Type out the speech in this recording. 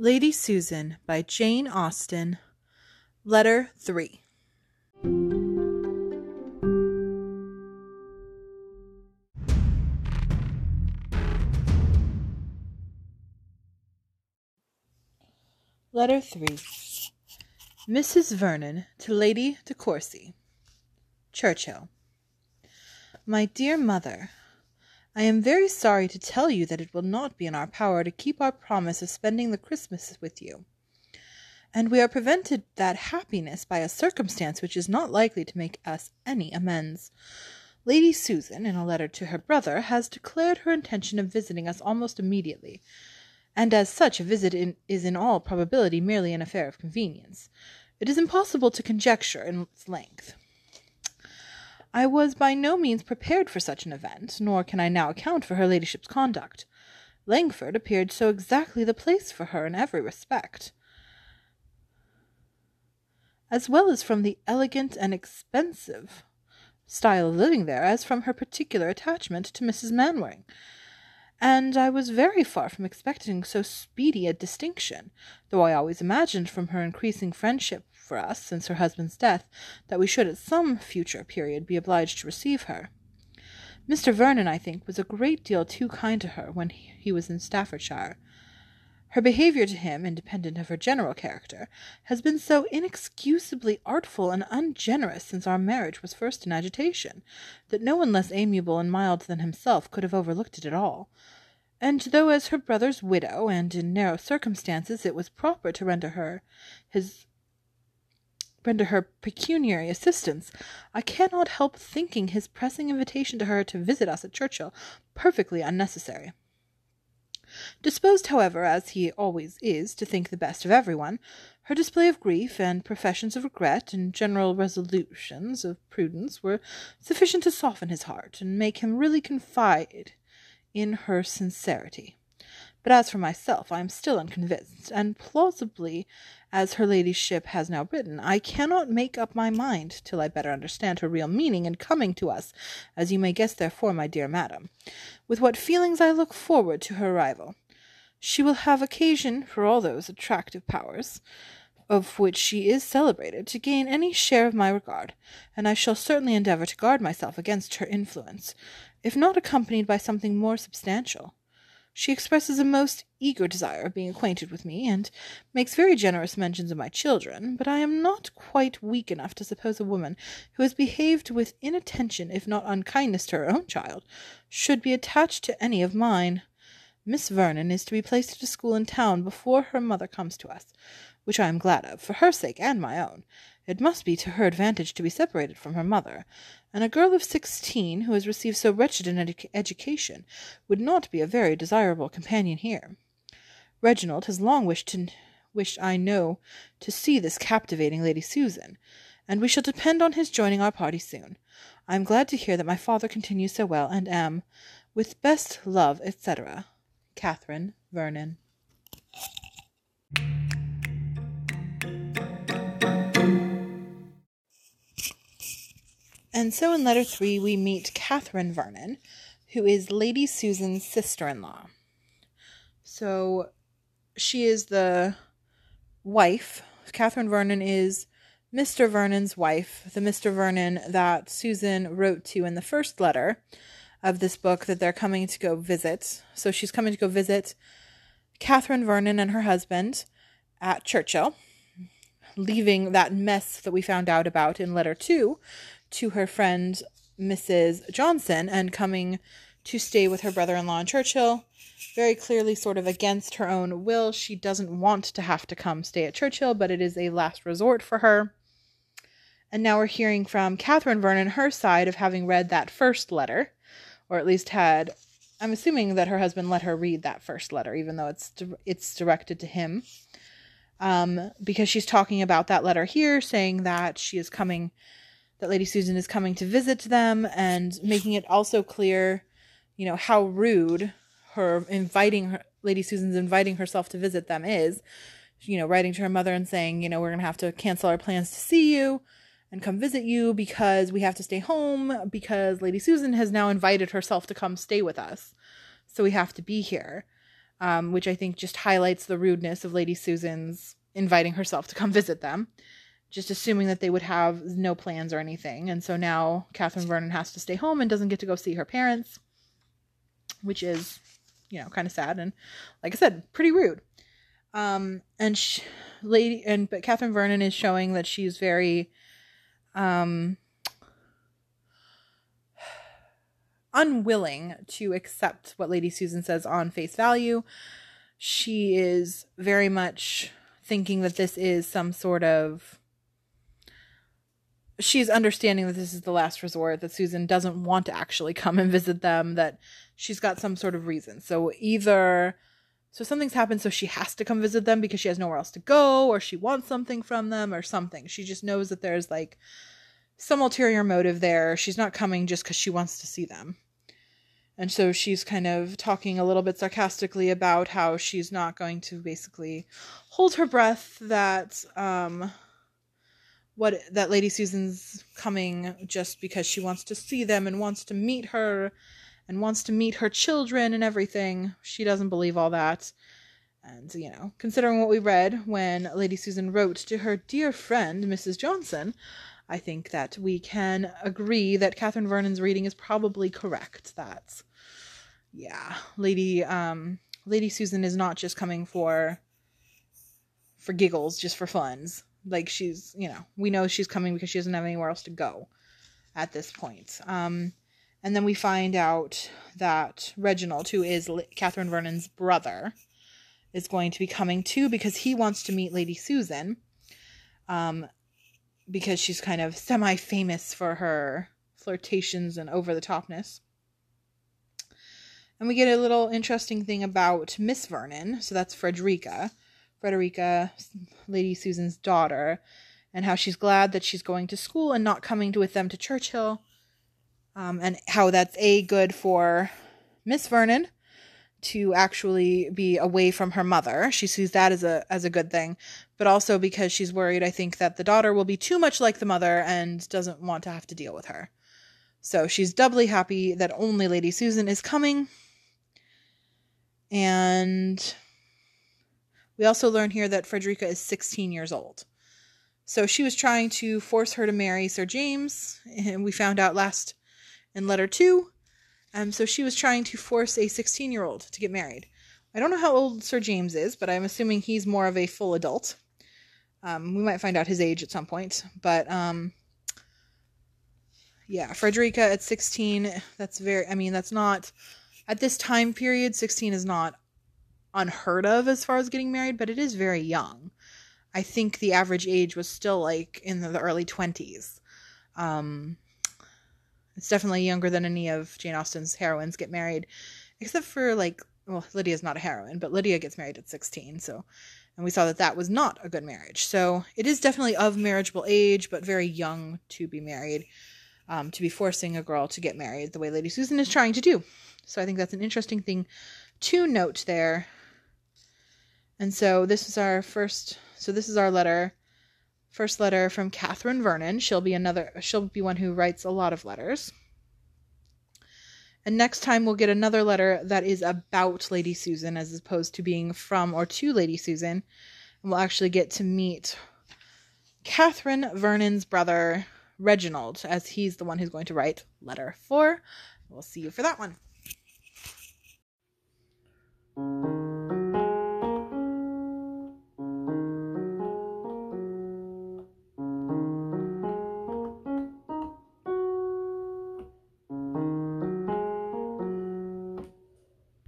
Lady Susan by Jane Austen. Letter 3. Letter 3. Mrs. Vernon to Lady De Courcy. Churchill. My dear Mother, I am very sorry to tell you that it will not be in our power to keep our promise of spending the Christmas with you, and we are prevented that happiness by a circumstance which is not likely to make us any amends. Lady Susan, in a letter to her brother, has declared her intention of visiting us almost immediately, and as such a visit in, is in all probability merely an affair of convenience. It is impossible to conjecture its length. I was by no means prepared for such an event, nor can I now account for her ladyship's conduct. Langford appeared so exactly the place for her in every respect, as well as from the elegant and expensive style of living there, as from her particular attachment to Mrs. Manwaring and I was very far from expecting so speedy a distinction, though I always imagined from her increasing friendship for us since her husband's death that we should at some future period be obliged to receive her. Mr. Vernon, I think, was a great deal too kind to her when he was in Staffordshire. Her behaviour to him, independent of her general character, has been so inexcusably artful and ungenerous since our marriage was first in agitation, that no one less amiable and mild than himself could have overlooked it at all. And though as her brother's widow, and in narrow circumstances, it was proper to render her his render her pecuniary assistance, I cannot help thinking his pressing invitation to her to visit us at Churchill perfectly unnecessary. Disposed, however, as he always is, to think the best of every one, her display of grief, and professions of regret, and general resolutions of prudence were sufficient to soften his heart, and make him really confide in her sincerity. But as for myself, I am still unconvinced, and plausibly as her ladyship has now written, I cannot make up my mind till I better understand her real meaning in coming to us, as you may guess therefore, my dear madam, with what feelings I look forward to her arrival. She will have occasion for all those attractive powers of which she is celebrated to gain any share of my regard, and I shall certainly endeavour to guard myself against her influence, if not accompanied by something more substantial. She expresses a most eager desire of being acquainted with me, and makes very generous mentions of my children, but I am not quite weak enough to suppose a woman who has behaved with inattention, if not unkindness, to her own child, should be attached to any of mine. Miss Vernon is to be placed at a school in town before her mother comes to us, which I am glad of, for her sake and my own. It must be to her advantage to be separated from her mother, and a girl of sixteen who has received so wretched an edu- education would not be a very desirable companion here. Reginald has long wished to wished I know to see this captivating Lady Susan, and we shall depend on his joining our party soon. I am glad to hear that my father continues so well, and am, with best love, etc., Catherine Vernon. And so in letter three, we meet Catherine Vernon, who is Lady Susan's sister in law. So she is the wife. Catherine Vernon is Mr. Vernon's wife, the Mr. Vernon that Susan wrote to in the first letter of this book that they're coming to go visit. So she's coming to go visit Catherine Vernon and her husband at Churchill, leaving that mess that we found out about in letter two to her friend Mrs. Johnson and coming to stay with her brother in law in Churchill. Very clearly, sort of against her own will. She doesn't want to have to come stay at Churchill, but it is a last resort for her. And now we're hearing from Catherine Vernon, her side of having read that first letter, or at least had. I'm assuming that her husband let her read that first letter, even though it's it's directed to him, um, because she's talking about that letter here, saying that she is coming that Lady Susan is coming to visit them and making it also clear, you know, how rude her inviting her, Lady Susan's inviting herself to visit them is. You know, writing to her mother and saying, you know, we're going to have to cancel our plans to see you and come visit you because we have to stay home because Lady Susan has now invited herself to come stay with us. So we have to be here. um, which I think just highlights the rudeness of Lady Susan's inviting herself to come visit them, just assuming that they would have no plans or anything. And so now Catherine Vernon has to stay home and doesn't get to go see her parents, which is, you know, kind of sad and, like I said, pretty rude. Um, and she, lady and but Catherine Vernon is showing that she's very, um, unwilling to accept what Lady Susan says on face value. She is very much thinking that this is some sort of she's understanding that this is the last resort that Susan doesn't want to actually come and visit them that she's got some sort of reason. So either so something's happened so she has to come visit them because she has nowhere else to go or she wants something from them or something. She just knows that there's like some ulterior motive there. She's not coming just cuz she wants to see them. And so she's kind of talking a little bit sarcastically about how she's not going to basically hold her breath that um what that Lady Susan's coming just because she wants to see them and wants to meet her and wants to meet her children and everything. She doesn't believe all that. And, you know, considering what we read when Lady Susan wrote to her dear friend, Mrs. Johnson, I think that we can agree that Catherine Vernon's reading is probably correct. That yeah, Lady um Lady Susan is not just coming for for giggles, just for funs. Like she's, you know, we know she's coming because she doesn't have anywhere else to go at this point. Um and then we find out that Reginald, who is Catherine Vernon's brother, is going to be coming too because he wants to meet Lady Susan. Um, because she's kind of semi famous for her flirtations and over the topness. And we get a little interesting thing about Miss Vernon. So that's Frederica. Frederica, Lady Susan's daughter, and how she's glad that she's going to school and not coming with them to Churchill. Um, and how that's a good for Miss Vernon to actually be away from her mother. She sees that as a as a good thing, but also because she's worried I think that the daughter will be too much like the mother and doesn't want to have to deal with her. So she's doubly happy that only Lady Susan is coming and we also learn here that Frederica is 16 years old. So she was trying to force her to marry Sir James, and we found out last in letter two. Um, so she was trying to force a 16 year old to get married. I don't know how old Sir James is, but I'm assuming he's more of a full adult. Um, we might find out his age at some point, but um, yeah, Frederica at 16, that's very, I mean, that's not at this time period, 16 is not unheard of as far as getting married, but it is very young. I think the average age was still like in the, early 20s. Um, it's definitely younger than any of Jane Austen's heroines get married, except for like, well, Lydia's not a heroine, but Lydia gets married at 16, so. And we saw that that was not a good marriage. So it is definitely of marriageable age, but very young to be married, um, to be forcing a girl to get married the way Lady Susan is trying to do. So I think that's an interesting thing to note there. And so this is our first so this is our letter first letter from Catherine Vernon. She'll be another she'll be one who writes a lot of letters. And next time we'll get another letter that is about Lady Susan as opposed to being from or to Lady Susan. And we'll actually get to meet Catherine Vernon's brother, Reginald, as he's the one who's going to write letter four. We'll see you for that one.